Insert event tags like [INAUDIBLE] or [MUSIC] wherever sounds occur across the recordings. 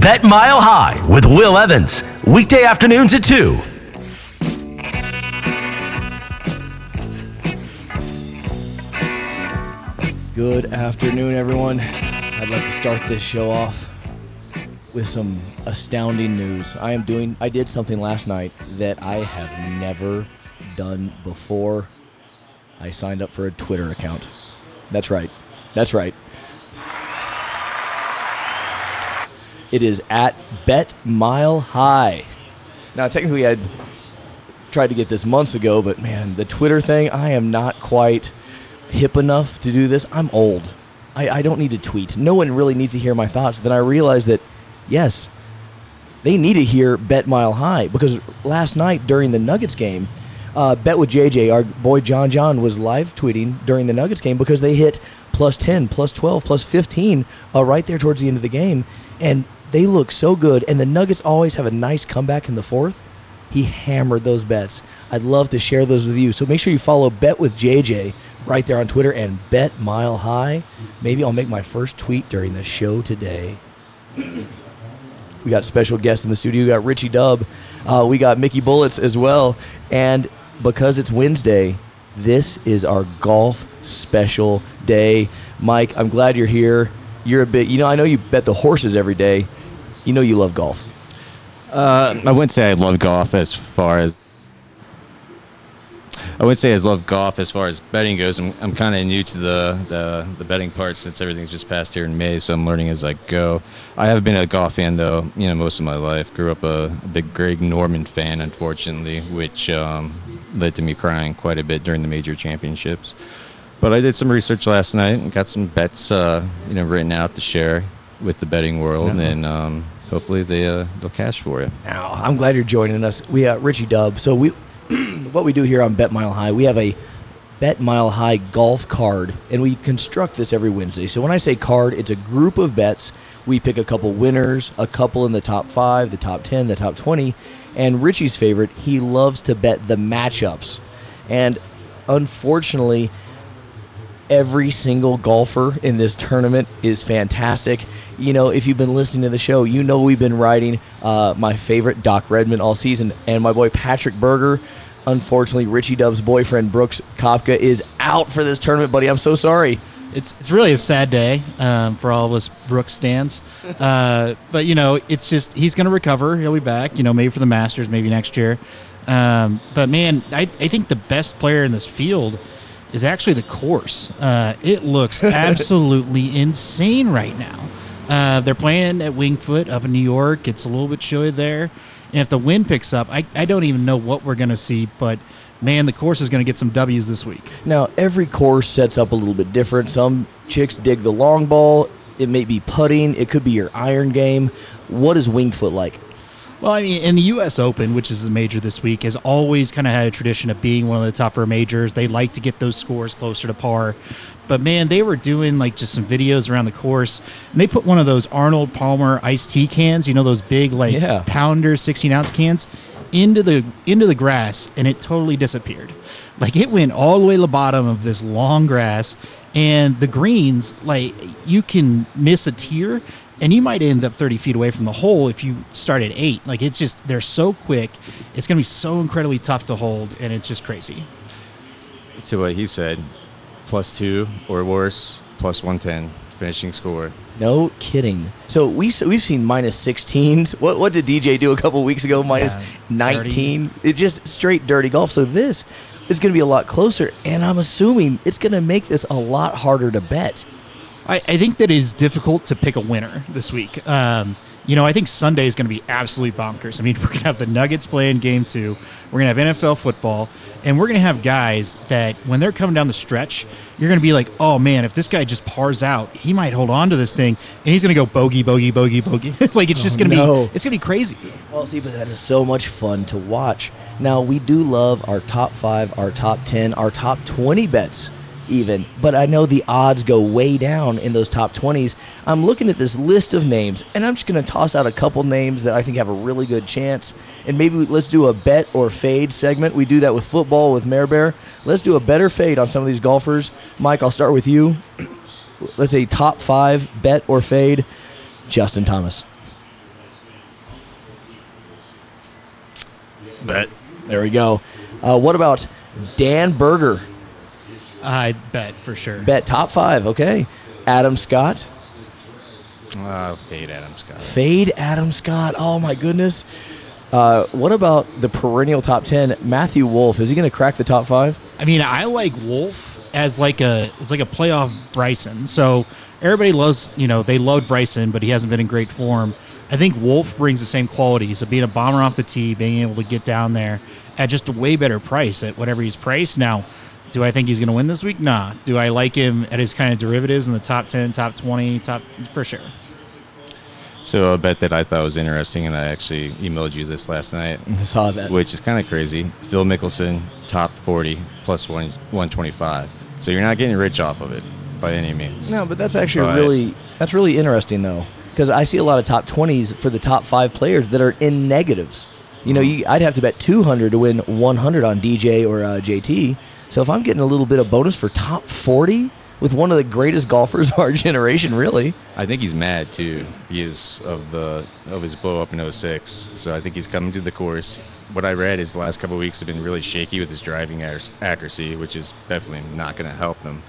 Bet Mile High with Will Evans, weekday afternoons at 2. Good afternoon, everyone. I'd like to start this show off with some astounding news. I am doing, I did something last night that I have never done before. I signed up for a Twitter account. That's right. That's right. It is at Bet Mile High. Now, technically, I tried to get this months ago, but man, the Twitter thing, I am not quite hip enough to do this. I'm old. I, I don't need to tweet. No one really needs to hear my thoughts. Then I realized that, yes, they need to hear Bet Mile High because last night during the Nuggets game, uh, Bet with JJ, our boy John John, was live tweeting during the Nuggets game because they hit plus 10, plus 12, plus 15 uh, right there towards the end of the game. And they look so good. And the Nuggets always have a nice comeback in the fourth. He hammered those bets. I'd love to share those with you. So make sure you follow Bet with JJ right there on Twitter and Bet Mile High. Maybe I'll make my first tweet during the show today. We got special guests in the studio. We got Richie Dub. Uh, we got Mickey Bullets as well. And because it's Wednesday, this is our golf special day. Mike, I'm glad you're here. You're a bit, you know, I know you bet the horses every day. You know you love golf. Uh, I wouldn't say I love golf as far as I would say I love golf as far as betting goes. I'm, I'm kind of new to the, the the betting part since everything's just passed here in May, so I'm learning as I go. I have been a golf fan though, you know, most of my life. Grew up a, a big Greg Norman fan, unfortunately, which um, led to me crying quite a bit during the major championships. But I did some research last night and got some bets, uh, you know, written out to share with the betting world, Yeah. and um, hopefully they uh, they'll cash for you. Now, I'm glad you're joining us. We uh, Richie Dub. So we, what we do here on Bet Mile High, we have a Bet Mile High golf card, and we construct this every Wednesday. So when I say card, it's a group of bets. We pick a couple winners, a couple in the top five, the top ten, the top twenty, and Richie's favorite. He loves to bet the matchups, and unfortunately, every single golfer in this tournament is fantastic. You know, if you've been listening to the show, you know we've been riding uh, my favorite Doc Redman all season, and my boy Patrick Berger. Unfortunately, Richie Dub's boyfriend Brooks Koepka is out for this tournament, buddy. I'm so sorry. It's it's really a sad day um, for all of us Brooks stands, [LAUGHS] uh, but you know it's just he's going to recover. He'll be back. You know maybe for the Masters, maybe next year. Um, but man, I, I think the best player in this field is actually the course. Uh, it looks [LAUGHS] absolutely insane right now. Uh, they're playing at Winged Foot up in New York. It's a little bit chilly there. And if the wind picks up, I, I don't even know what we're going to see. But man, the course is going to get some W's this week. Now, every course sets up a little bit different. Some chicks dig the long ball. It may be putting. It could be your iron game. What is Winged Foot like? Well, I mean, in the U.S. Open, which is the major this week, has always kind of had a tradition of being one of the tougher majors. They like to get those scores closer to par. But man, they were doing like just some videos around the course, and they put one of those Arnold Palmer iced tea cans, you know, those big like Yeah. pounder 16 ounce cans, into the into the grass, and it totally disappeared. Like it went all the way to the bottom of this long grass, and the greens, like you can miss a tier, and you might end up 30 feet away from the hole if you start at eight. Like it's just they're so quick, it's gonna be so incredibly tough to hold, and it's just crazy. To what he said, plus two or worse, plus 110 finishing score. No kidding. So we we've seen minus 16s. What what did DJ do a couple weeks ago? Minus Yeah, 19. It's just straight dirty golf. So this is going to be a lot closer, and I'm assuming it's going to make this a lot harder to bet. I, I think that it is difficult to pick a winner this week. Um, You know, I think Sunday is going to be absolutely bonkers. I mean, [LAUGHS] we're going to have the Nuggets playing game two. We're going to have NFL football. And we're going to have guys that when they're coming down the stretch, you're going to be like, oh man, if this guy just pars out, he might hold on to this thing and he's going to go bogey, bogey, bogey, bogey. [LAUGHS] like it's just Oh, going to no. be, it's going to be crazy. Well, see, but that is so much fun to watch. Now, we do love our top five, our top 10, our top 20 bets, even. But I know the odds go way down in those top 20s. I'm looking at this list of names, and I'm just going to toss out a couple names that I think have a really good chance. And maybe we- let's do a bet or fade segment. We do that with football with Mare Bear. Let's do a better fade on some of these golfers. Mike, I'll start with you. [CLEARS THROAT] Let's say top five bet or fade. Justin Thomas. Bet. There we go. Uh, what about Dan Berger? I bet for sure. Bet top five. Okay. Adam Scott. Uh, fade Adam Scott. Fade Adam Scott. Oh my goodness. Uh, what about the perennial top ten? Matthew Wolff. Is he going to crack the top five? I mean, I like Wolff as like a as like a playoff Bryson. So everybody loves, you know, they love Bryson, but he hasn't been in great form. I think Wolff brings the same qualities of being a bomber off the tee, being able to get down there at just a way better price at whatever he's priced. Now, do I think he's going to win this week? Nah. Do I like him at his kind of derivatives in the top 10, top 20, top for sure? So a bet that I thought was interesting, and I actually emailed you this last night, [LAUGHS] I saw that. which is kind of crazy. Phil Mickelson, top 40, plus one, 125. So you're not getting rich off of it by any means. No, but that's actually But- really that's really interesting though, because I see a lot of top twenties for the top five players that are in negatives. You know, you, I'd have to bet 200 to win 100 on DJ or uh, JT. So if I'm getting a little bit of bonus for top 40 with one of the greatest golfers of our [LAUGHS] generation, really, I think he's mad too. He is of the of his blow up in 06. So I think he's coming to the course. What I read is the last couple weeks have been really shaky with his driving accuracy, which is definitely not going to help him.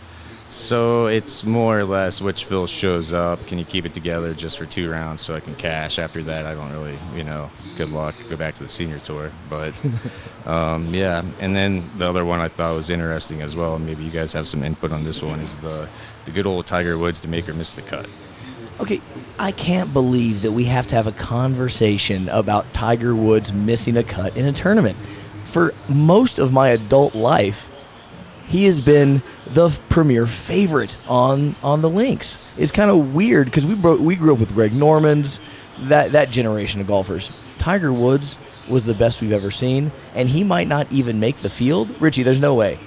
So it's more or less which Phil shows up. Can you keep it together just for two rounds so I can cash? After that, I don't really, you know, good luck. Go back to the senior tour. But [LAUGHS] um, yeah, and then the other one I thought was interesting as well. Maybe you guys have some input on this one. Is the the good old Tiger Woods to make or miss the cut? Okay, I can't believe that we have to have a conversation about Tiger Woods missing a cut in a tournament. For most of my adult life, he has been the premier favorite on on the links. It's kind of weird because we bro- we grew up with Greg Normans, that that generation of golfers. Tiger Woods was the best we've ever seen, and he might not even make the field. Richie, there's no way.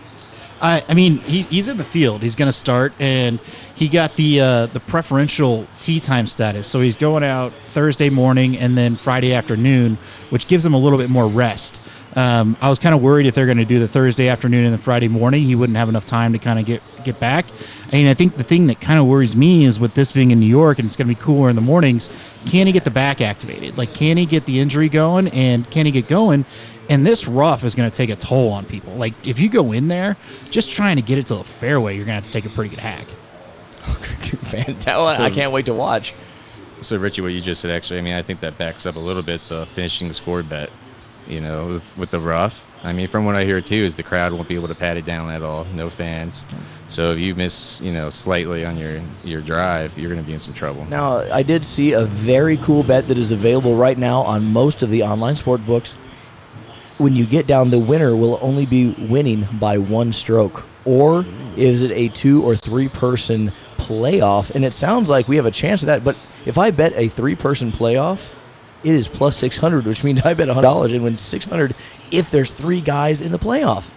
I, I mean, he, he's in the field. He's going to start, and he got the uh, the preferential tee time status. So he's going out Thursday morning and then Friday afternoon, which gives him a little bit more rest. Um, I was kind of worried if they're going to do the Thursday afternoon and the Friday morning, he wouldn't have enough time to kind of get get back. I mean, I think the thing that kind of worries me is with this being in New York and it's going to be cooler in the mornings. Can he get the back activated? Like, can he get the injury going and can he get going? And this rough is going to take a toll on people. Like, if you go in there just trying to get it to the fairway, you're going to have to take a pretty good hack. [LAUGHS] Fantastic! I can't wait to watch. So Richie, what you just said, actually, I mean, I think that backs up a little bit the finishing the score bet. You know, with, with the rough. I mean, from what I hear too, is the crowd won't be able to pat it down at all. No fans. So if you miss, you know, slightly on your your drive, you're going to be in some trouble. Now, I did see a very cool bet that is available right now on most of the online sport books. When you get down, the winner will only be winning by one stroke. Or is it a two or three person playoff? And it sounds like we have a chance of that. But if I bet a three person playoff, it is plus 600, which means [LAUGHS] I bet $100 and win 600 if there's three guys in the playoff.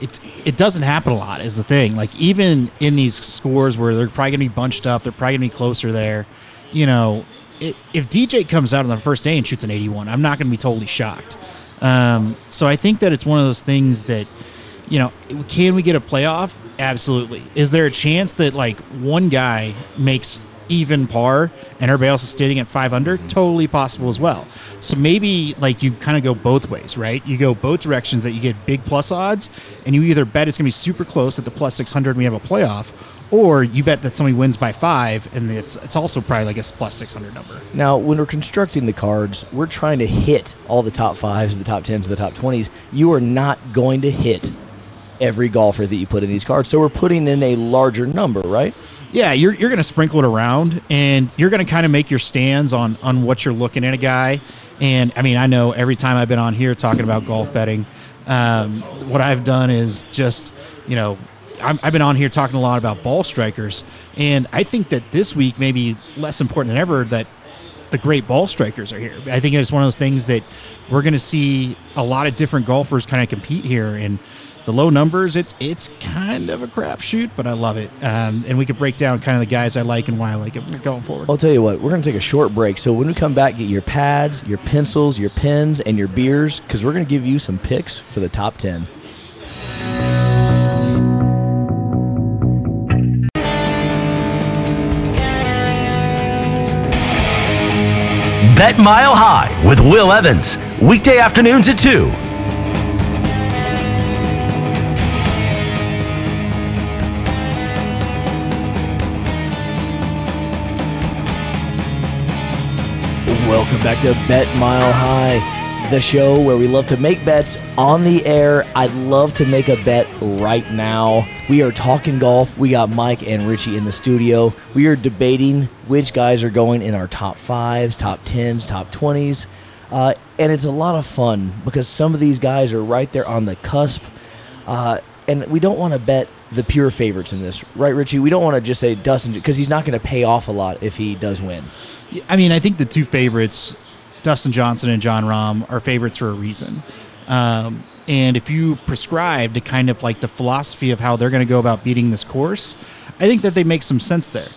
it it doesn't happen a lot is the thing. Like even in these scores where they're probably gonna be bunched up, they're probably gonna be closer there. You know, it, if DJ comes out on the first day and shoots an 81, I'm not gonna be totally shocked. Um, so I think that it's one of those things that, you know, can we get a playoff? Absolutely. Is there a chance that like one guy makes even par and everybody else is standing at 500? Mhm. Totally possible as well. So maybe like you kind of go both ways, right? You go both directions that you get big plus odds, and you either bet it's gonna be super close at the plus 600 and we have a playoff, or you bet that somebody wins by five and it's it's also probably like a plus 600 number. Now, when we're constructing the cards, we're trying to hit all the top fives, the top tens, the top twenties. You are not going to hit every golfer that you put in these cards. So we're putting in a larger number, right? Yeah, you're you're going to sprinkle it around, and you're going to kind of make your stands on on what you're looking at a guy. And I mean, I know every time I've been on here talking about golf betting, um, what I've done is just, you know, I'm, I've been on here talking a lot about ball strikers, and I think that this week may be less important than ever that the great ball strikers are here. I think it's one of those things that we're going to see a lot of different golfers kind of compete here, and the low numbers, it's it's kind of a crapshoot, but I love it. Um, and we could break down kind of the guys I like and why I like them going forward. I'll tell you what, we're going to take a short break. So when we come back, get your pads, your pencils, your pens, and your beers, because we're going to give you some picks for the top 10. Bet Mile High with Will Evans. Weekday afternoons at 2. Back to Bet Mile High, the show where we love to make bets on the air. I'd love to make a bet right now. We are talking golf. We got Mike and Richie in the studio. We are debating which guys are going in our top fives, top tens, top twenties. Uh, and it's a lot of fun because some of these guys are right there on the cusp. Uh, and we don't want to bet the pure favorites in this, right, Richie? We don't want to just say Dustin because he's not going to pay off a lot if he does win. I mean, I think the two favorites, Dustin Johnson and Jon Rahm, are favorites for a reason. Um, and if you prescribe to kind of like the philosophy of how they're going to go about beating this course, I think that they make some sense there.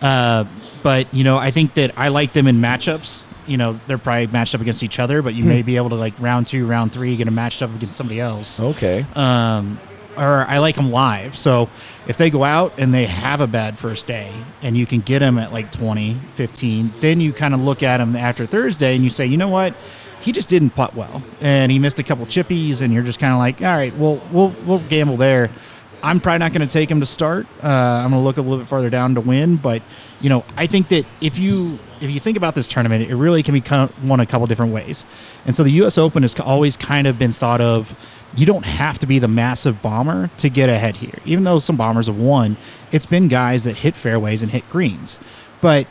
Uh, but you know, I think that I like them in matchups. You know, they're probably matched up against each other, but you may be able to like round two, round three, get them matched up against somebody else. Okay. Um, or I like them live. So if they go out and they have a bad first day and you can get them at like 20, 15, then you kind of look at them after Thursday and you say, you know what? He just didn't putt well and he missed a couple chippies and you're just kind of like, all right, well, we'll, we'll gamble there. I'm probably not going to take him to start. Uh, I'm going to look a little bit farther down to win, but you know, I think that if you if you think about this tournament, it really can be won a couple different ways. And so the U.S. Open has always kind of been thought of. You don't have to be the massive bomber to get ahead here. Even though some bombers have won, it's been guys that hit fairways and hit greens. But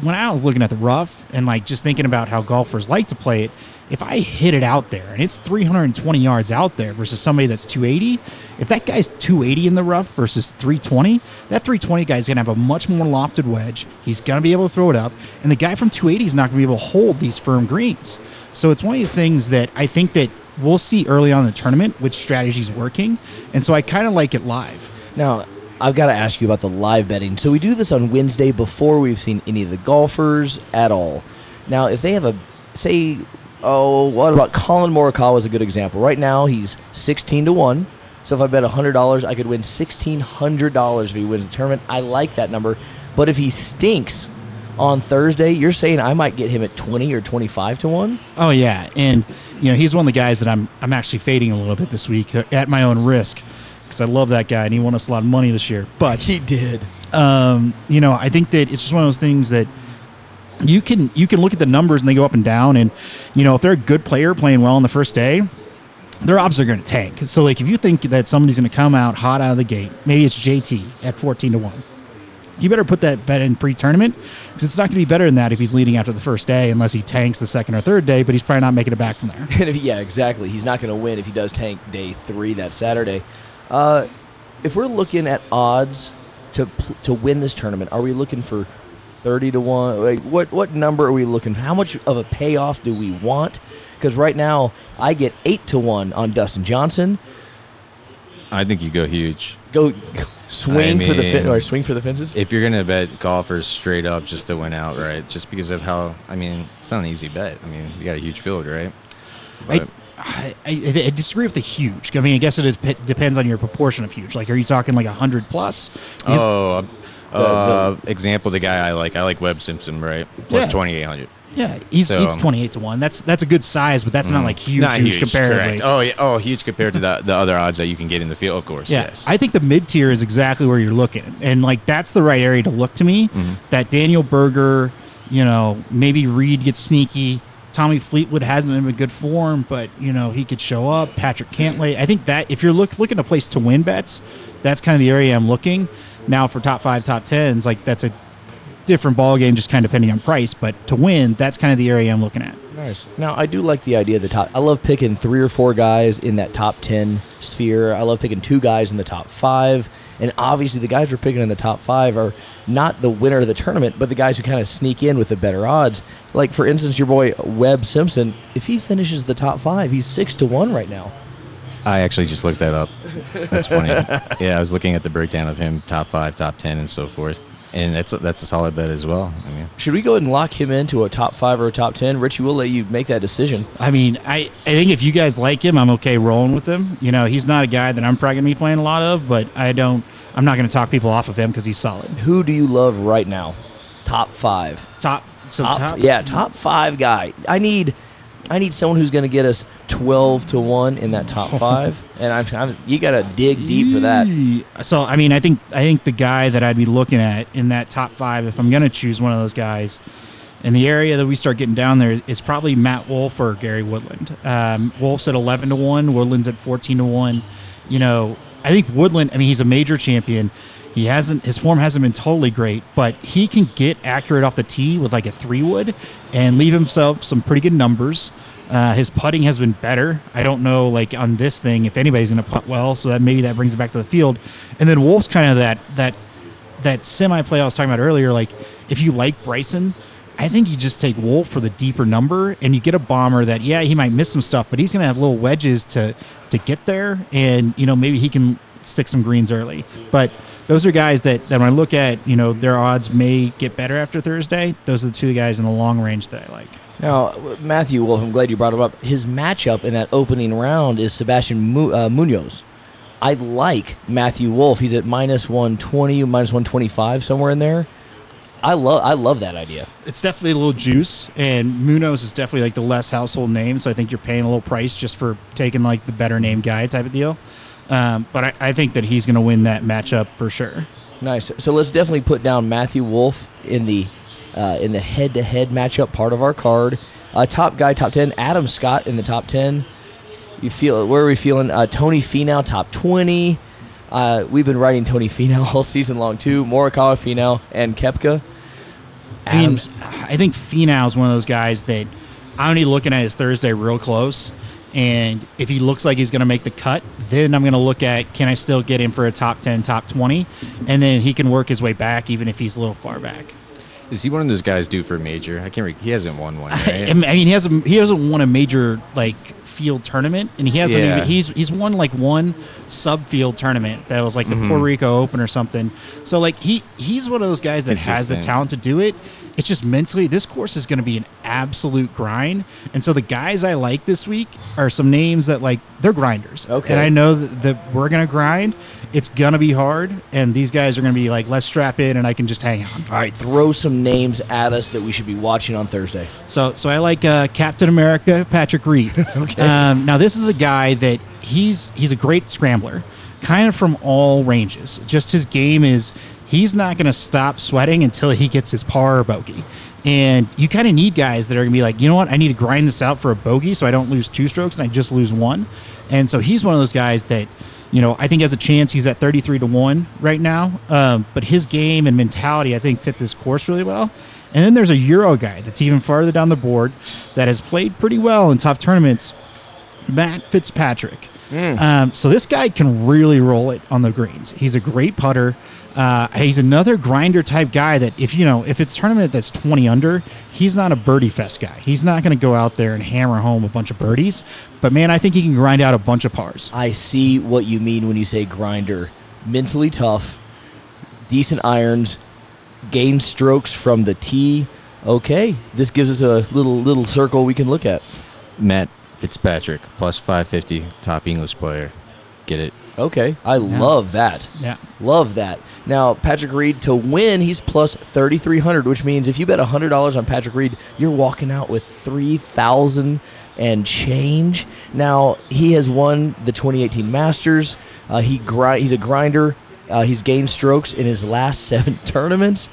when I was looking at the rough and like just thinking about how golfers like to play it, if I hit it out there and it's 320 yards out there versus somebody that's 280, if that guy's 280 in the rough versus 320, that 320 guy's gonna have a much more lofted wedge. He's gonna be able to throw it up, and the guy from 280 is not gonna be able to hold these firm greens. So it's one of these things that I think that we'll see early on in the tournament which strategy's working, and so I kind of like it live. Now, I've got to ask you about the live betting. So we do this on Wednesday before we've seen any of the golfers at all. Now, if they have a say, oh, what about Collin Morikawa is a good example. Right now, he's 16 to one. So if I bet $100, I could win $1,600 if he wins the tournament. I like that number. But if he stinks on Thursday, you're saying I might get him at 20 or 25 to one? Oh yeah, and you know he's one of the guys that I'm I'm actually fading a little bit this week uh, at my own risk because I love that guy and he won us a lot of money this year. But He did. um, you know, I think that it's just one of those things that you can you can look at the numbers and they go up and down, and you know if they're a good player playing well on the first day, their odds are going to tank. So like if you think that somebody's going to come out hot out of the gate, maybe it's JT at 14 to one. You better put that bet in pre-tournament because it's not going to be better than that if he's leading after the first day, unless he tanks the second or third day. But he's probably not making it back from there. [LAUGHS] Yeah, exactly. He's not going to win if he does tank day three that Saturday. Uh, if we're looking at odds to to win this tournament, are we looking for thirty to one? Like what what number are we looking? for? How much of a payoff do we want? Because right now I get eight to one on Dustin Johnson. I think you go huge. Go swing for the fin- mean, or swing for the fences. If you're gonna bet golfers straight up just to win outright, just because of how I mean, it's not an easy bet. I mean, you got a huge field, right? I, But- I, I, I disagree with the huge. I mean, I guess it dep- depends on your proportion of huge. Like, are you talking like a hundred plus? Because- oh, uh, example, the guy I like, I like Webb Simpson, right? Plus Yeah. 2,800. Yeah, he's so- he's twenty eight to one. That's that's a good size, but that's not like huge, Mm. Not huge, comparatively. correct. Oh, yeah. Oh, huge compared to the, the other odds that you can get in the field, of course. Yeah, Yes. I think the mid tier is exactly where you're looking, and like that's the right area to look to me. Mhm. That Daniel Berger, you know, maybe Reed gets sneaky, Tommy Fleetwood hasn't been in good form, but you know he could show up. Patrick Cantlay. I think that if you're look, looking a place to win bets, that's kind of the area I'm looking. Now for top five, top tens, like that's a different ball game, just kind of depending on price. But to win, that's kind of the area I'm looking at. Nice. Now I do like the idea of the top. I love picking three or four guys in that top ten sphere. I love picking two guys in the top five, and obviously the guys we're picking in the top five are not the winner of the tournament, but the guys who kind of sneak in with the better odds. Like for instance, your boy Webb Simpson. If he finishes the top five, he's six to one right now. I actually just looked that up. That's funny. [LAUGHS] yeah, I was looking at the breakdown of him, top five, top ten, and so forth, and that's a, that's a solid bet as well. I mean, Should we go ahead and lock him into a top five or a top ten? Richie, we'll let you make that decision. I mean, I, I think if you guys like him, I'm okay rolling with him. You know, he's not a guy that I'm probably gonna be playing a lot of, but I don't. I'm not gonna talk people off of him because he's solid. Who do you love right now? Top five. Top. So top, top. yeah, top five guy. I need, I need someone who's going to get us twelve to one in that top five, [LAUGHS] and I'm, I'm you got to dig deep for that. So I mean, I think I think the guy that I'd be looking at in that top five, if I'm gonna choose one of those guys, in the area that we start getting down there is probably Matt Wolff or Gary Woodland. Um, Wolff's at 11 to one, Woodland's at 14 to one. You know, I think Woodland. I mean, he's a major champion. He hasn't his form hasn't been totally great, but he can get accurate off the tee with like a three wood and leave himself some pretty good numbers. Uh, his putting has been better. I don't know, like on this thing, if anybody's going to putt well, so that maybe that brings it back to the field. And then Wolff's kind of that that that semi play I was talking about earlier. Like if you like Bryson, I think you just take Wolff for the deeper number, and you get a bomber that yeah he might miss some stuff, but he's going to have little wedges to to get there, and you know maybe he can stick some greens early. But those are guys that, that when I look at, you know, their odds may get better after Thursday. Those are the two guys in the long range that I like. Now, Matthew Wolff, I'm glad you brought him up. His matchup in that opening round is Sebastian Mu- uh, Munoz. I like Matthew Wolff. He's at minus 120, minus 125, somewhere in there. I love I love that idea. It's definitely a little juice, and Munoz is definitely like the less household name, so I think you're paying a little price just for taking like the better name guy type of deal. Um, but I, I think that he's going to win that matchup for sure. Nice. So let's definitely put down Matthew Wolff in the uh, in the head-to-head matchup part of our card. Uh, top guy, top ten. Adam Scott in the top ten. You feel where are we feeling? Uh, Tony Finau, top twenty. Uh, we've been writing Tony Finau [LAUGHS] all season long too. Morikawa, Finau, and Koepka. I mean, I think Finau is one of those guys that I'm be looking at his Thursday real close. And if he looks like he's going to make the cut, then I'm going to look at can I still get him for a top 10, top 20? And then he can work his way back even if he's a little far back. Is he one of those guys due for a major? I can't. Re- he hasn't won one. I Right? I mean, he hasn't he hasn't won a major like field tournament, and he hasn't Yeah. even he's he's won like one sub field tournament that was like the Mhm. Puerto Rico Open or something. So like he he's one of those guys that has the talent to do it. It's just mentally, this course is going to be an absolute grind, and so the guys I like this week are some names that like they're grinders. Okay. and I know that, that we're gonna grind. It's gonna be hard, and these guys are gonna be like, let's strap in, and I can just hang on. All right, throw some names at us that we should be watching on Thursday. So, so I like uh, Captain America, Patrick Reed. [LAUGHS] Okay. Um, now, this is a guy that he's he's a great scrambler, kind of from all ranges. Just his game is he's not going to stop sweating until he gets his par or bogey. And you kind of need guys that are going to be like, you know what, I need to grind this out for a bogey so I don't lose two strokes and I just lose one. And so he's one of those guys that, you know, I think has a chance. He's at 33 to 1 right now. Um, but his game and mentality, I think, fit this course really well. And then there's a Euro guy that's even farther down the board that has played pretty well in tough tournaments, Matt Fitzpatrick. Um, so this guy can really roll it on the greens. He's a great putter. Uh, he's another grinder type guy that if you know if it's tournament that's 20 under, he's not a birdie fest guy. He's not going to go out there and hammer home a bunch of birdies. But man, I think he can grind out a bunch of pars. I see what you mean when you say grinder. Mentally tough, decent irons, gain strokes from the tee. Okay, this gives us a little little circle we can look at. Matt Fitzpatrick plus 550, top English player. Get it? Okay, I love that. Yeah. Love that. Now, Patrick Reed to win, he's plus 3,300, which means if you bet $100 on Patrick Reed, you're walking out with 3,000 and change. Now, he has won the 2018 Masters. Uh, he gri- He's a grinder. Uh, he's gained strokes in his last [LAUGHS] seven tournaments.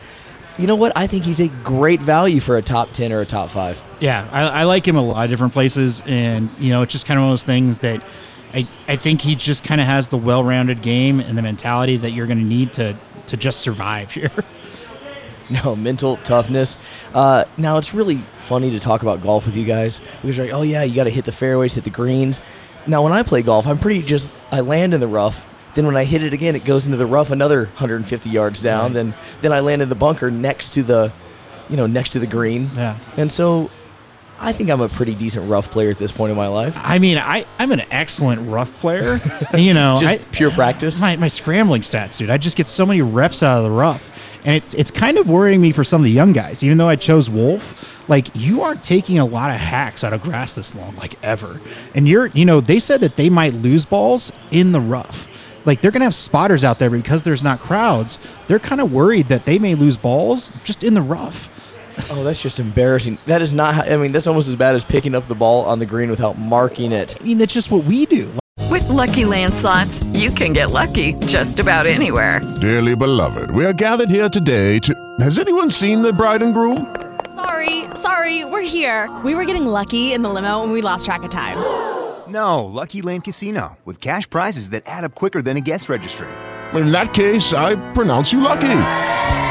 You know what? I think he's a great value for a top 10 or a top 5. Yeah, I, I like him a lot of different places, and you know, it's just kind of one of those things that I I think he just kind of has the well-rounded game and the mentality that you're going to need to to just survive [LAUGHS] here. No, mental toughness. Uh, now, it's really funny to talk about golf with you guys because you're like, oh, yeah, you got to hit the fairways, hit the greens. Now, when I play golf, I'm pretty just, I land in the rough. Then when I hit it again, it goes into the rough another 150 yards down. Right. Then, then I land in the bunker next to the, you know, next to the green. Yeah. And so I think I'm a pretty decent rough player at this point in my life. I mean, I I'm an excellent rough player. [LAUGHS] you know, Just I, pure practice. my, my scrambling stats, dude. I just get so many reps out of the rough. And it's, it's kind of worrying me for some of the young guys. Even though I chose Wolff, like, you aren't taking a lot of hacks out of grass this long, like, ever. And you're, you know, they said that they might lose balls in the rough. Like, they're going to have spotters out there because there's not crowds. They're kind of worried that they may lose balls just in the rough. Oh, that's just embarrassing. That is not, how, I mean, that's almost as bad as picking up the ball on the green without marking it. I mean, that's just what we do. With Lucky Land slots, you can get lucky just about anywhere. Dearly beloved, we are gathered here today to. Has anyone seen the bride and groom? Sorry, sorry, we're here. We were getting lucky in the limo and we lost track of time. No, Lucky Land Casino, with cash prizes that add up quicker than a guest registry. In that case, I pronounce you lucky.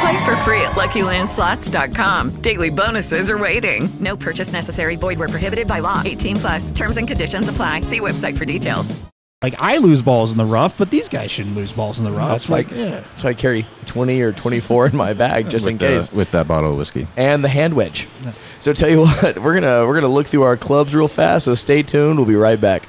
Play for free at LuckyLandSlots.com. Daily bonuses are waiting. No purchase necessary. Void where prohibited by law. 18 plus. Terms and conditions apply. See website for details. Like, I lose balls in the rough, but these guys shouldn't lose balls in the rough. That's why, like, yeah. that's why I carry 20 or 24 in my bag just with in the- case. with that bottle of whiskey. and the hand wedge. So tell you [LAUGHS] what, we're gonna we're gonna look through our clubs real fast. So stay tuned. We'll be right back.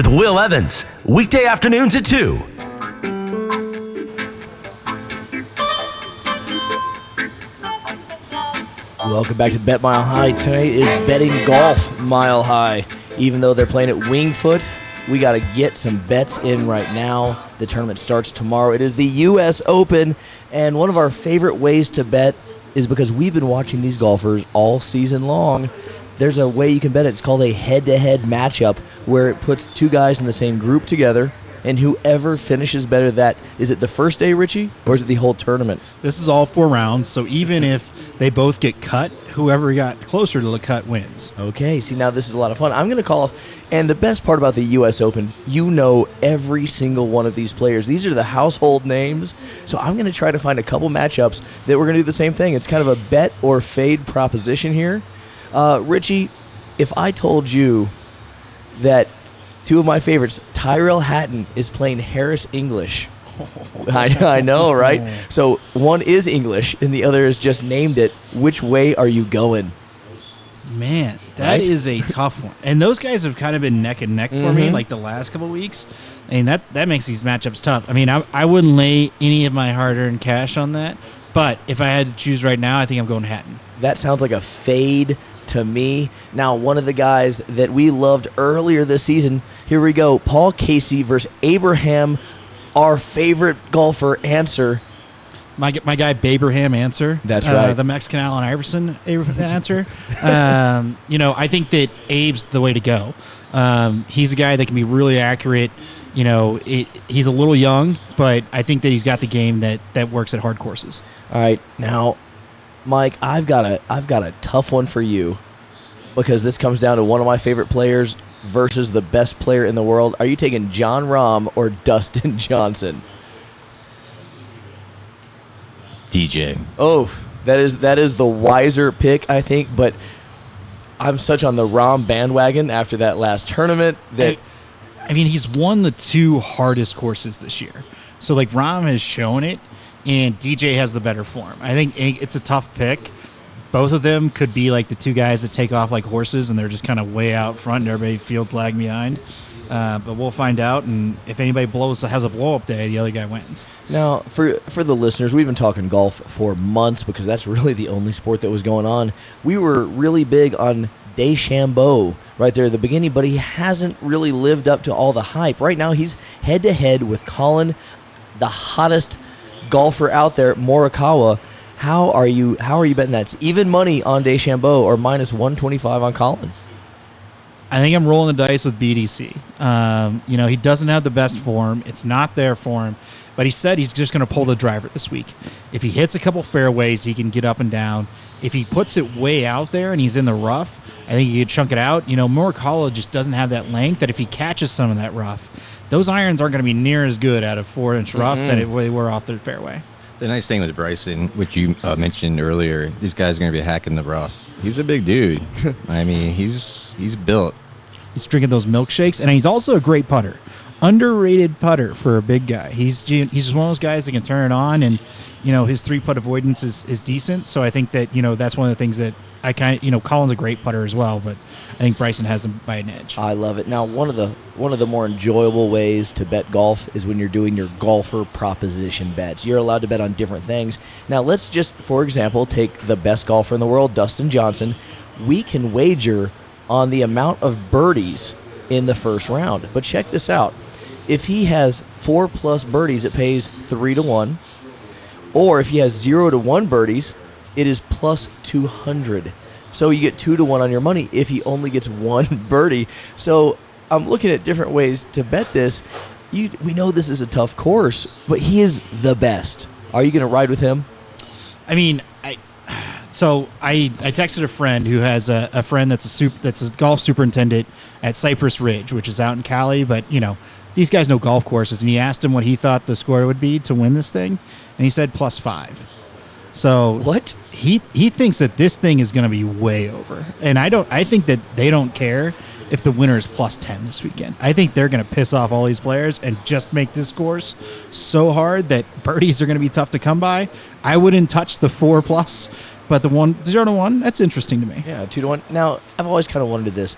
With Will Evans. Weekday afternoons at 2. Welcome back to Bet Mile High. Tonight is betting golf mile high. Even though they're playing at Winged Foot, we got to get some bets in right now. The tournament starts tomorrow. It is the U.S. Open, and one of our favorite ways to bet is because we've been watching these golfers all season long. There's a way you can bet it. It's called a head-to-head matchup, where it puts two guys in the same group together, and whoever finishes better that is it the first day, Richie, or is it the whole tournament? This is all four rounds, so even if they both get cut, whoever got closer to the cut wins. Okay, see now this is a lot of fun. I'm going to call off, and the best part about the U.S. Open, you know every single one of these players. These are the household names. So I'm going to try to find a couple matchups that we're going to do the same thing. It's kind of a bet or fade proposition here. Uh, Richie, if I told you that two of my favorites, Tyrrell Hatton is playing Harris English. [LAUGHS] I, I know, right? So one is English and the other is just named it. Which way are you going? Man, that is Right? a [LAUGHS] tough one. And those guys have kind of been neck and neck for me Mhm. like the last couple weeks. And that that makes these matchups tough. I mean, I, I wouldn't lay any of my hard-earned cash on that, but if I had to choose right now, I think I'm going Hatton. That sounds like a fade to me. Now, one of the guys that we loved earlier this season, here we go. Paul Casey versus Abraham, our favorite golfer Ancer. My, my guy Baberham Ancer. That's uh, right. The Mexican Allen Iverson [LAUGHS] Ancer. um, you know, I think that Abe's the way to go. Um, he's a guy that can be really accurate. You know, it, he's a little young, but I think that he's got the game that, that works at hard courses. All right, now, Mike, I've got a I've got a tough one for you because this comes down to one of my favorite players versus the best player in the world. Are you taking Jon Rahm or [LAUGHS] Dustin Johnson? DJ. Oh, that is that is the wiser pick, I think. But I'm such on the Rahm bandwagon after that last tournament that I mean, he's won the two hardest courses this year. So, like, Rahm has shown it, and DJ has the better form. I think it- it's a tough pick. Both of them could be like the two guys that take off like horses, and they're just kind of way out front, and everybody field flag behind. Uh, but we'll find out, and if anybody blows has a blow up day, the other guy wins. now for for the listeners, we've been talking golf for months because that's really the only sport that was going on. We were really big on DeChambeau right there at the beginning, but he hasn't really lived up to all the hype. Right now, he's head to head with Collin, the hottest golfer out there, Morikawa. How are you? How are you betting that? It's even money on DeChambeau or minus 125 on Collin. I think I'm rolling the dice with BDC. Um, you know, he doesn't have the best form. It's not there for him. But he said he's just going to pull the driver this week. If he hits a couple fairways, he can get up and down. If he puts it way out there and he's in the rough, I think you could chunk it out. You know, Morikawa just doesn't have that length that if he catches some of that rough, those irons aren't going to be near as good out of four inch rough Mhm. than it, they were off the fairway. The nice thing with Bryson, which you uh, mentioned earlier, these guys are going to be hacking the rough. He's a big dude. [LAUGHS] I mean, he's he's built. He's drinking those milkshakes, and he's also a great putter. Underrated putter for a big guy. He's he's just one of those guys that can turn it on, and you know his three putt avoidance is, is decent. So I think that you know that's one of the things that I kind of you know Collin's a great putter as well, but I think Bryson has him by an edge. I love it. Now, one of the one of the more enjoyable ways to bet golf is when you're doing your golfer proposition bets. You're allowed to bet on different things. Now, let's just, for example, take the best golfer in the world, Dustin Johnson. We can wager on the amount of birdies in the first round. But check this out: if he has four plus birdies, it pays three to one. Or if he has zero to one birdies, it is plus 200. So you get two to one on your money if he only gets [LAUGHS] one birdie. So I'm looking at different ways to bet this. You, we know this is a tough course, but he is the best. Are you going to ride with him? I mean, I so I I texted a friend who has a, a friend that's a that's a golf superintendent at Cypress Ridge, which is out in Cali. But you know, these guys know golf courses, and he asked him what he thought the score would be to win this thing, and he said plus five. So what he he thinks that this thing is going to be way over, and I don't. I think that they don't care if the winner is plus ten this weekend. I think they're going to piss off all these players and just make this course so hard that birdies are going to be tough to come by. I wouldn't touch the four plus, but the one zero to one that's interesting to me. Yeah, two to one. Now, I've always kind of wondered this.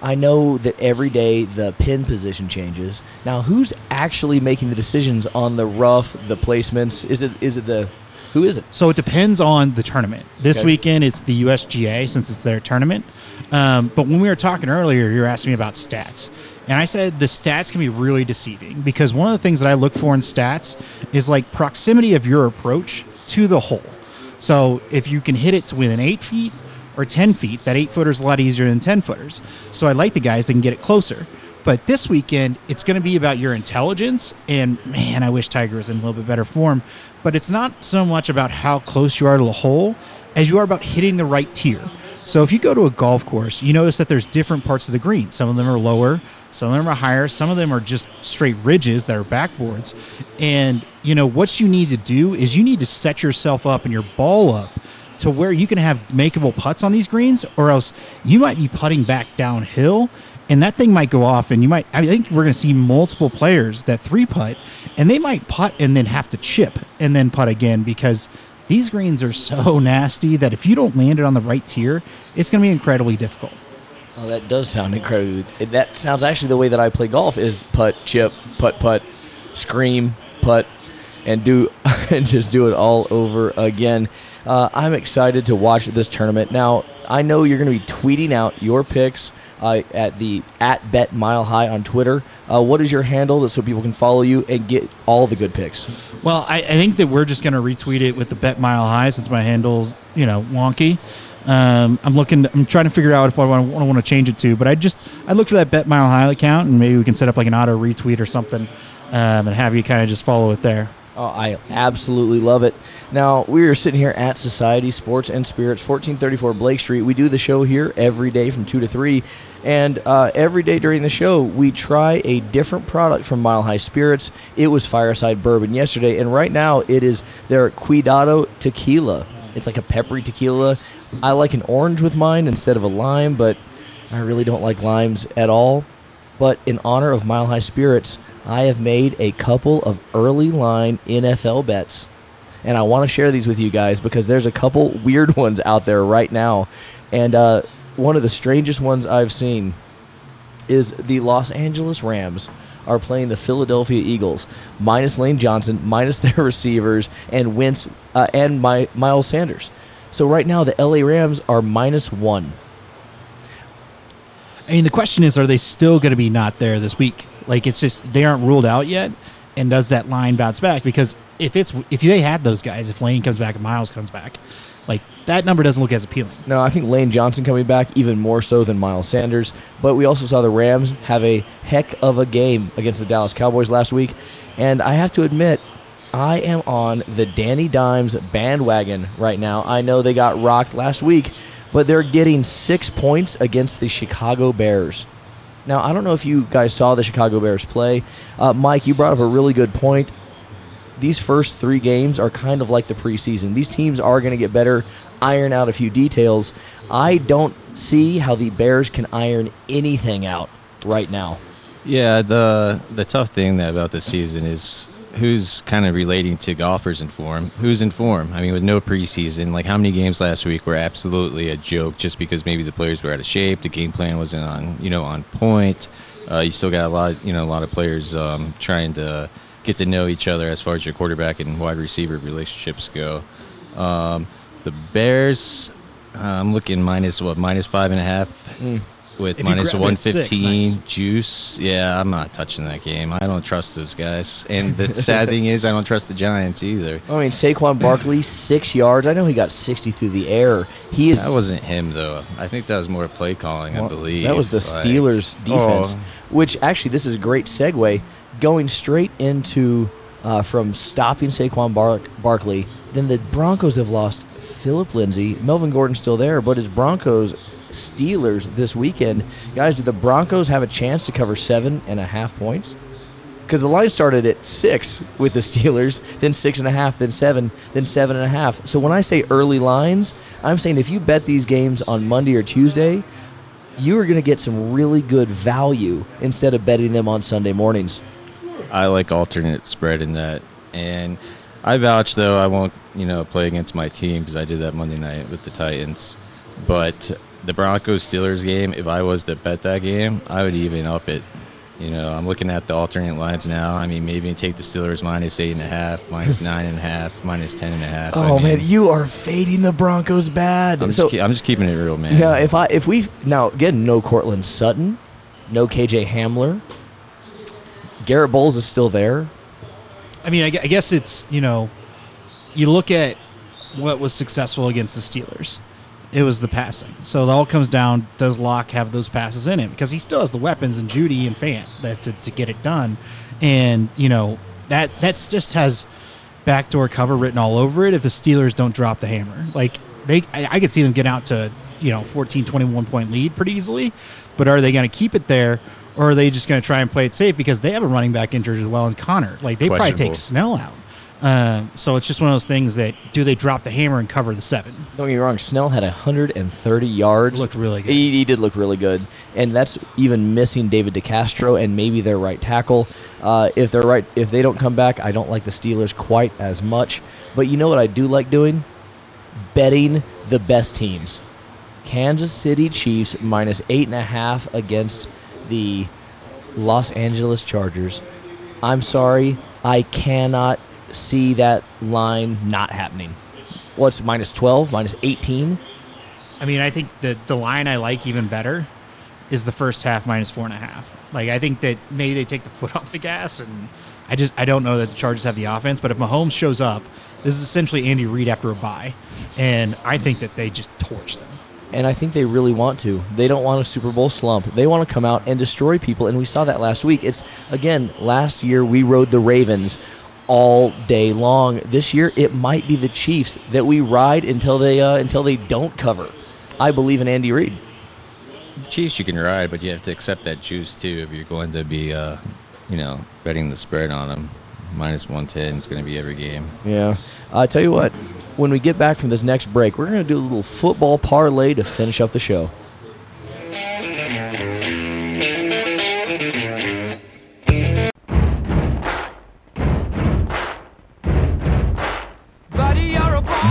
I know that every day the pin position changes. Now, who's actually making the decisions on the rough, the placements? Is it is it the who is it? So it depends on the tournament. This Okay. weekend it's the USGA since it's their tournament. Um, but when we were talking earlier, you were asking me about stats. And I said the stats can be really deceiving because one of the things that I look for in stats is like proximity of your approach to the hole. So if you can hit it to within eight feet or 10 feet, that eight footer is a lot easier than 10 footers. So I like the guys that can get it closer. But this weekend, it's going to be about your intelligence. And man, I wish Tiger was in a little bit better form. But it's not so much about how close you are to the hole as you are about hitting the right tier. So if you go to a golf course, you notice that there's different parts of the green. Some of them are lower, some of them are higher, some of them are just straight ridges that are backboards. And you know what you need to do is you need to set yourself up and your ball up to where you can have makeable putts on these greens, or else you might be putting back downhill, and that thing might go off. And you might, I think we're going to see multiple players that three putt, and they might putt and then have to chip and then putt again because these greens are so [LAUGHS] nasty that if you don't land it on the right tier, it's going to be incredibly difficult. Oh, that does sound incredibly. it- That sounds actually the way that I play golf is putt, chip, putt, putt, scream, putt, and do [LAUGHS] and just do it all over again. Uh, I'm excited to watch this tournament. Now I know you're going to be tweeting out your picks uh, at the at Bet Mile High on Twitter. Uh, what is your handle so people can follow you and get all the good picks? Well, I, I think that we're just going to retweet it with the bet mile high since my handle's you know wonky. Um, I'm looking. I'm trying to figure out if I want to want to change it to, but I just I look for that bet mile high account and maybe we can set up like an auto retweet or something, um, and have you kind of just follow it there. Oh, I absolutely love it. Now, we are sitting here at Society Sports and Spirits, 1434 Blake Street. We do the show here every day from 2 to 3. And uh, every day during the show, we try a different product from Mile High Spirits. It was Fireside Bourbon yesterday, and right now it is their Cuidado Tequila. It's like a peppery tequila. I like an orange with mine instead of a lime, but I really don't like limes at all. But in honor of Mile High Spirits, I have made a couple of early line NFL bets. And I want to share these with you guys because there's a couple weird [LAUGHS] ones out there right now. And uh, one of the strangest ones I've seen is the Los Angeles Rams are playing the Philadelphia Eagles, minus Lane Johnson, minus [LAUGHS] their receivers, and Wentz uh, and my, Miles Sanders. So right now the LA Rams are minus one. I mean, the question is, are they still going to be not there this week? Like, it's just they aren't ruled out yet, and does that line bounce back? Because if it's if they have those guys, if Lane comes back and Miles comes back, like that number doesn't look as appealing. No, I think Lane Johnson coming back even more so than Miles Sanders. But we also saw the Rams have a heck of a game against the Dallas Cowboys last week. And I have to admit, I am on the Danny Dimes bandwagon right now. I know they got rocked last week, but they're getting six points against the Chicago Bears. Now, I don't know if you guys saw the Chicago Bears play. Uh, Mike, you brought up a really good point. These first three games are kind of like the preseason. These teams are going to get better, iron out a few details. I don't see how the Bears can iron anything out right now. Yeah, the the tough thing about this season is who's kind of relating to golfers in form. Who's in form? I mean, with no preseason, like how many games last week were absolutely a joke just because maybe the players were out of shape, the game plan wasn't on, you know, on point. Uh, you still got a lot, you know, a lot of players um, trying to get to know each other as far as your quarterback and wide receiver relationships go. Um, the Bears, uh, I'm looking minus what minus five and a half Mm. With minus grab it at six, 115 nice. juice. Yeah, I'm not touching that game. I don't trust those guys. And the [LAUGHS] sad thing is, I don't trust the Giants either. I mean, Saquon Barkley, six yards. I know he got 60 through the air. He is That wasn't him though. I think that was more play calling. I believe That was the Like, Steelers defense, Oh. which actually this is a great segue, going straight into uh, from stopping Saquon Bar- Barkley. Then the Broncos have lost Phillip Lindsay. Melvin Gordon's still there, but it's Broncos Steelers this weekend. Guys, do the Broncos have a chance to cover seven and a half points? Because the line started at six with the [LAUGHS] Steelers, then six and a half, then seven, then seven and a half. So when I say early lines, I'm saying if you bet these games on Monday or Tuesday, you are going to get some really good value instead of betting them on Sunday mornings. I like alternate spread in that, and I vouch though I won't you know play against my team because I did that Monday night with the Titans, but the Broncos Steelers game, if I was to bet that game, I would even up it. You know, I'm looking at the alternate lines now. I mean, maybe take the Steelers minus eight and a half, minus nine and a half, minus ten and a half. I Oh mean, man, you are fading the Broncos bad. I'm just, keep, I'm just keeping it real, man. yeah, if I if we now again no Courtland Sutton, no KJ Hamler, Garett Bolles is still there. I mean, I, I guess it's you know, you look at what was successful against the Steelers. It was the passing. So it all comes down: does Lock have those passes in him? Because he still has the weapons and Jeudy and Fant that to, to get it done. And you know that that's just has backdoor cover written all over it. If the Steelers don't drop the hammer, like they, I, I could see them get out to you know 14, 21 point lead pretty easily. But are they going to keep it there? Or are they just going to try and play it safe because they have a running back injured as well in Conner? Like they probably take Snell out. Uh, so it's just one of those things that do they drop the hammer and cover the seven? Don't get me wrong, Snell had 130 yards. Looked really good. He, he did look really good, and that's even missing David DeCastro and maybe their right tackle. Uh, if they're right, if they don't come back, I don't like the Steelers quite as much. But you know what I do like doing? Betting the best teams. Kansas City Chiefs minus eight and a half against the Los Angeles Chargers. I'm sorry, I cannot see that line not happening. What's minus 12, minus 18? I mean, I think the the line I like even better is the first half minus four and a half. Like I think that maybe they take the foot [LAUGHS] off the gas, and I just I don't know that the Chargers have the offense. But if Mahomes shows up, this is essentially Andy Reid after a bye, and I think that they just torch them. and I think they really want to. They don't want a Super Bowl slump. They want to come out and destroy people, and we saw that last week. It's again last year we rode the Ravens all day long. This year it might be the Chiefs that we ride until they uh, until they don't cover. I believe in Andy Reid. The Chiefs you can ride, but you have to accept that juice too if you're going to be, uh, you know, betting the spread on them. Minus 110 is going to be every game. Yeah. I tell you what, when we get back from this next break, we're going to do a little football parlay to finish up the show.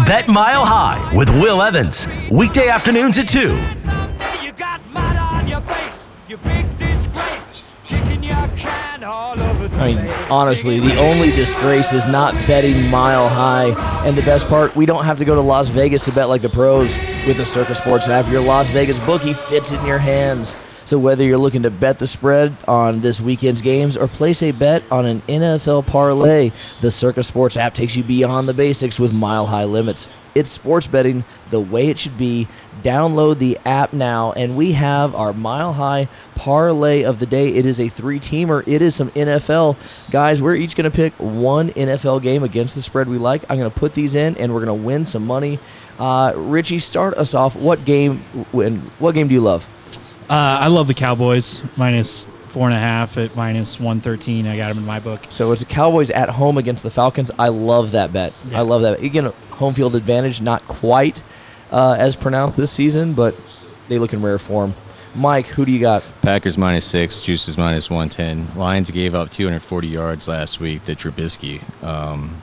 Bet Mile High with Will Evans. Weekday afternoons at 2. I mean, honestly, the only disgrace is not betting mile high. And the best part, we don't have to go to Las Vegas to bet like the pros with the Circa Sports app. Your Las Vegas bookie fits in your hands. So whether you're looking to bet the spread on this weekend's games or place a bet on an NFL parlay, the Circa Sports app takes you beyond the basics with mile high limits. It's sports betting the way it should be. Download the app now, and we have our mile high parlay of the day. It is a three teamer, it is some NFL. Guys, we're each going to pick one NFL game against the spread we like. I'm going to put these in, and we're going to win some money. Uh, Richie, start us off. What game? When, what game do you love? Uh, I love the Cowboys minus four and a half at minus one thirteen. I got them in my book. So it's the Cowboys at home against the Falcons. I love that bet. Yeah. I love that. Again, home field advantage, not quite uh, as pronounced this season, but they look in rare form. Mike, who do you got? Packers minus six, Juices minus 110. Lions gave up 240 yards last week to Trubisky. Um,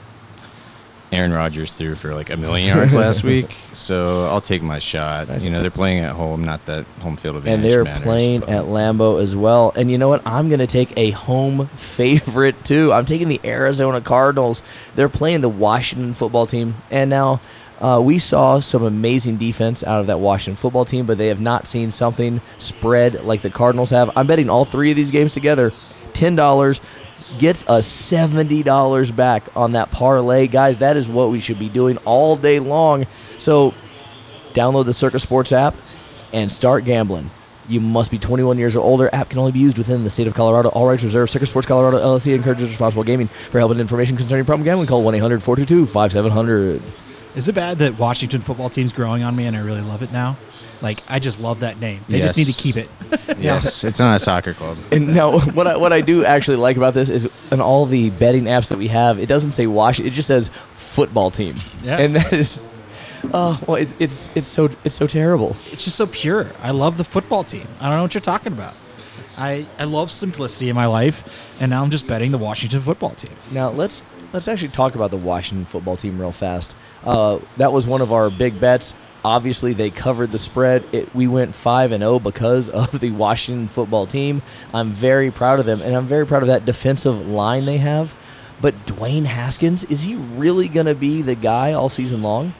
Aaron Rodgers threw for like a million [LAUGHS] yards last week, so I'll take my shot. You know, they're playing at home, not that home field advantage. And they're matters, playing but- at Lambeau as well. And you know what? I'm going to take a home [LAUGHS] favorite too. I'm taking the Arizona Cardinals. They're playing the Washington football team. And now uh, we saw some amazing defense out of that Washington football team, but they have not seen something spread like the Cardinals have. I'm betting all three of these games together. $10 gets a $70 back on that parlay. Guys, that is what we should be doing all day long. So download the Circa Sports app and start gambling. You must be 21 years or older. App can only be used within the state of Colorado. All rights reserved. Circa Sports Colorado LLC encourages responsible gaming. For help and information concerning problem gambling, call 1-800-422-5700. Is it bad that Washington football team's growing on me and I really love it now? Like I just love that name. They just need to keep it. [LAUGHS] Yes, [LAUGHS] it's not a soccer club. And now, what I, what I do actually like about this is in all the betting apps that we have, it doesn't say Washington. It just says football team. Yeah. And that is, oh, well, it's it's it's so it's so terrible. It's just so pure. I love the football team. I don't know what you're talking about. I, I love simplicity in my life, and now I'm just betting the Washington football team. Now let's let's actually talk about the Washington football team real fast. Uh, that was one of our big bets. Obviously, they covered the spread. It, we went five and zero because of the Washington football team. I'm very proud of them, and I'm very proud of that defensive line they have. But Dwayne Haskins is he really gonna be the guy all season long?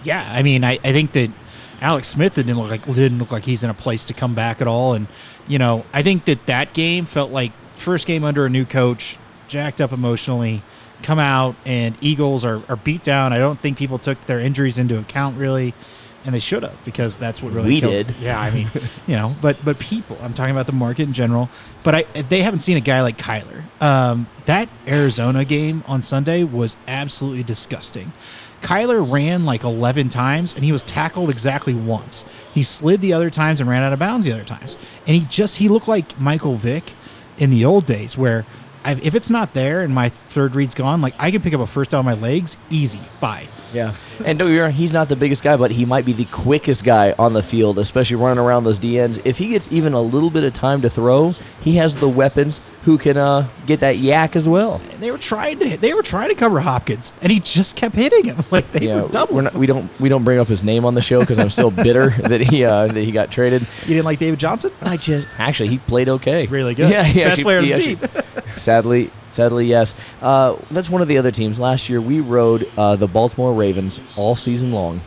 Yeah, I mean, I, I think that Alex Smith didn't look like didn't look like he's in a place to come back at all, and you know, I think that that game felt like first game under a new coach, jacked up emotionally, come out and Eagles are, are beat down. I don't think people took their injuries into account really, and they should have because that's what really We killed- did. Yeah, I mean, [LAUGHS] you know, but but people, I'm talking about the market in general. But I they haven't seen a guy like Kyler. Um, that Arizona game on Sunday was absolutely disgusting. Kyler ran like 11 times and he was tackled exactly once. He slid the other times and ran out of bounds the other times. And he just he looked like Michael Vick in the old days where I, if it's not there and my third read's gone, like I can pick up a first down my legs easy. Bye. Yeah, and don't get he's not the biggest guy, but he might be the quickest guy on the field, especially running around those DNs. If he gets even a little bit of time to throw, he has the weapons who can uh, get that YAC as well. And they were trying to they were trying to cover Hopkins and he just kept hitting him. [LAUGHS] Like they Yeah, were double. not, we don't we don't bring up his name on the show because I'm still bitter [LAUGHS] that he uh, that he got traded. you didn't like David Johnson? I just actually he played okay, Really good. [LAUGHS] Yeah, he Best actually- player on he the team. actually- sadly, sadly, yes. Uh, that's one of the other teams. Last year we rode uh, the Baltimore Ravens all season long,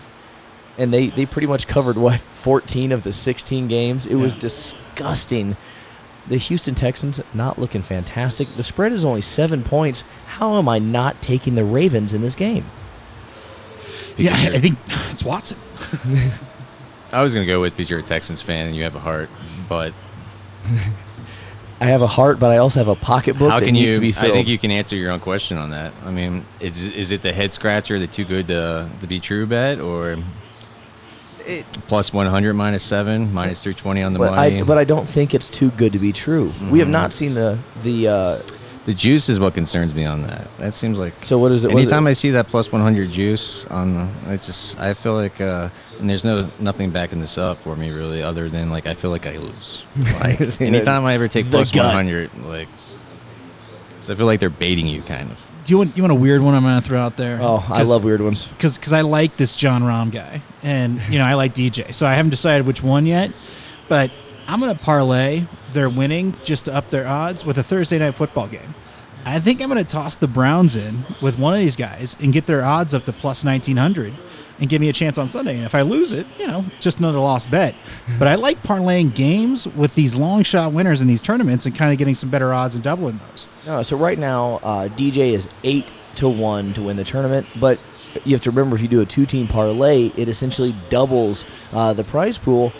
and they they pretty much covered what [LAUGHS] 14 of the 16 games. It was Yeah. disgusting. The Houston Texans not looking fantastic. The spread is only seven points. How am I not taking the Ravens in this game? Yeah, I think it's Watson. [LAUGHS] I was gonna go with because you're a Texans fan and you have a heart, but I have a heart, but I also have a pocketbook how that can needs you? to be I think you can answer your own question on that. I mean, is is it the head scratcher, the too good to to be true bet, or It- plus 100 minus seven, minus 320 on the but money? I but I don't think it's too good to be true. We have Mhm. not seen the the. Uh, the juice is what concerns me on that. That seems like so what is it? what is Anytime it? I see that plus 100 juice on, the I just I feel like, uh, and there's no nothing backing this up for me really, other than like I feel like I lose. [LAUGHS] Like anytime I ever take The plus gut. 100, like, 'cause I feel like they're baiting you kind of. Do you want you want a weird one I'm gonna throw out there? Oh, I love weird ones. because because I like this Jon Rahm guy, and you know I like DJ, so I haven't decided which one yet, but I'm gonna parlay their winning just to up their odds with a Thursday night football game. I think I'm gonna toss the Browns in with one of these guys and get their odds up to plus 1900, and give me a chance on Sunday. And if I lose it, you know, just another lost bet. [LAUGHS] But I like parlaying games with these long shot winners in these tournaments and kind of getting some better odds and doubling those. No, so right now, uh, DJ is eight to one to win the tournament, but you have to remember if you do a two-team parlay, it essentially doubles uh, the prize pool.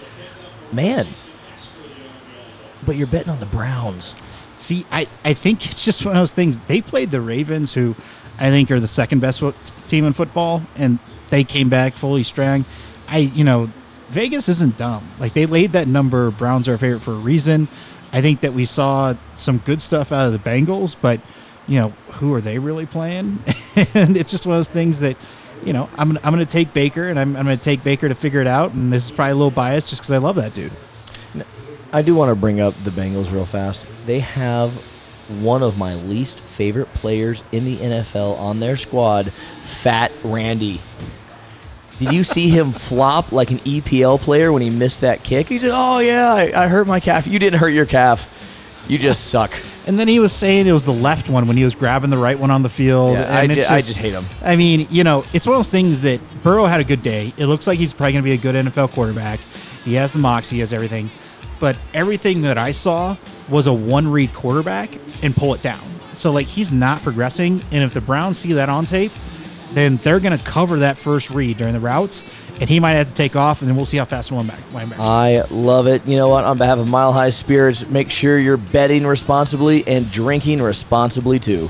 Man, but you're betting on the Browns. See, I, I think it's just one of those things. They played the Ravens, who I think are the second best fo- team in football, and they came back fully strong. I, you know, Vegas isn't dumb. Like they laid that number. Browns are a favorite for a reason. I think that we saw some good stuff out of the Bengals, but you know, who are they really playing? [LAUGHS] and it's just one of those things that, you know, I'm I'm going to take Baker, and I'm I'm going to take Baker to figure it out. And this is probably a little biased just because I love that dude. I do want to bring up the Bengals real fast. They have one of my least favorite players in the NFL on their squad, Fat Randy. Did you see him [LAUGHS] flop like an EPL player when he missed that kick? He said, "Oh yeah, I, I hurt my calf. You didn't hurt your calf. You just [LAUGHS] suck." And then he was saying it was the left one when he was grabbing the right one on the field. Yeah, I, ju- it's I just hate him. I mean, you know, it's one of those things that Burrow had a good day. It looks like he's probably going to be a good NFL quarterback. He has the moxie, he has everything. But everything that I saw was a one read quarterback and pull it down. So, like, he's not progressing. And if the Browns see that on tape, then they're going to cover that first read during the routes. And he might have to take off, and then we'll see how fast one back. Linebackers. I love it. You know what? On behalf of Mile High Spirits, make sure you're betting responsibly and drinking responsibly too.